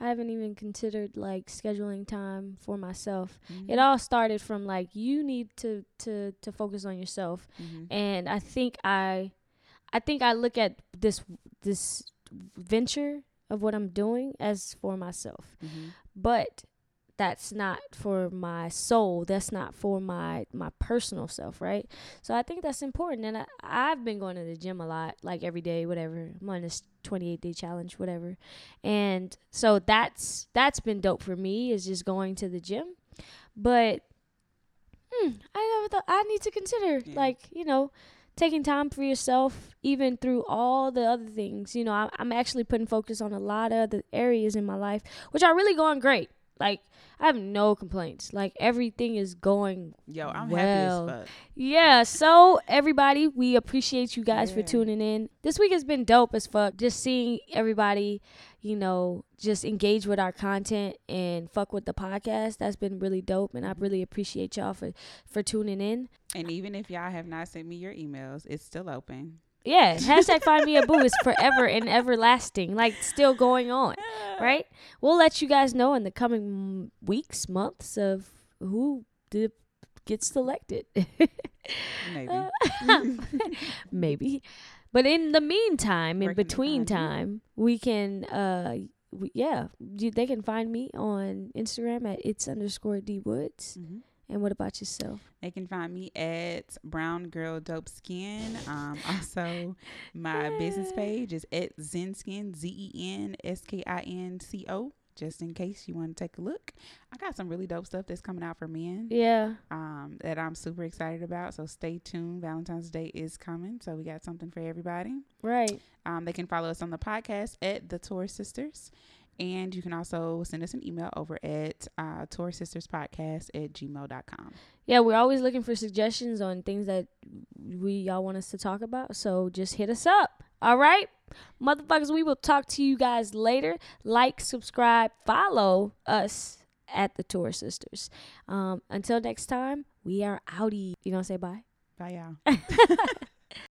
I haven't even considered like scheduling time for myself. Mhm, It all started from like you need to to to focus on yourself. mhm, And I think I I think I look at this this venture of what I'm doing as for myself. mhm. But that's not for my soul. That's not for my my personal self, right? So I think that's important. And I, I've been going to the gym a lot, like every day, whatever. I'm on this 28 day challenge, whatever. And so that's that's been dope for me is just going to the gym. But hmm, I never thought I need to consider Yeah. like you know taking time for yourself even through all the other things. You know I, i'm actually putting focus on a lot of the areas in my life which are really going great like i have no complaints. Like everything is going Yo, I'm Well, happy as fuck. yeah so everybody we appreciate you guys for tuning in. This week has been dope as fuck just seeing everybody you know just engage with our content and fuck with the podcast. That's been really dope and i really appreciate y'all for for tuning in. And even if y'all have not sent me your emails, it's still open. Yeah hashtag find me a boo is forever and everlasting like still going on right we'll let you guys know in the coming weeks months of who did gets selected Maybe. Uh, maybe but in the meantime in Where can they between you? time we can uh we, yeah you, they can find me on instagram at it's underscore d woods Mhm. And what about yourself They can find me at Brown Girl Dope Skin. Um, also, my business page is at Zen Skin, Z E N S K I N C O. Just in case you want to take a look, I got some really dope stuff that's coming out for men. yeah Um, that I'm super excited about. So stay tuned. Valentine's Day is coming, so we got something for everybody. right Um, they can follow us on the podcast at the Taurus Sisters. And you can also send us an email over at uh, Taurus Sisters Podcast at gmail.com. yeah we're always looking for suggestions on things that we y'all want us to talk about. So just hit us up. All right? Motherfuckers we will talk to you guys later. Like subscribe follow us at the Taurus sisters. Um until next time we are outie. You gonna say bye? Bye, y'all.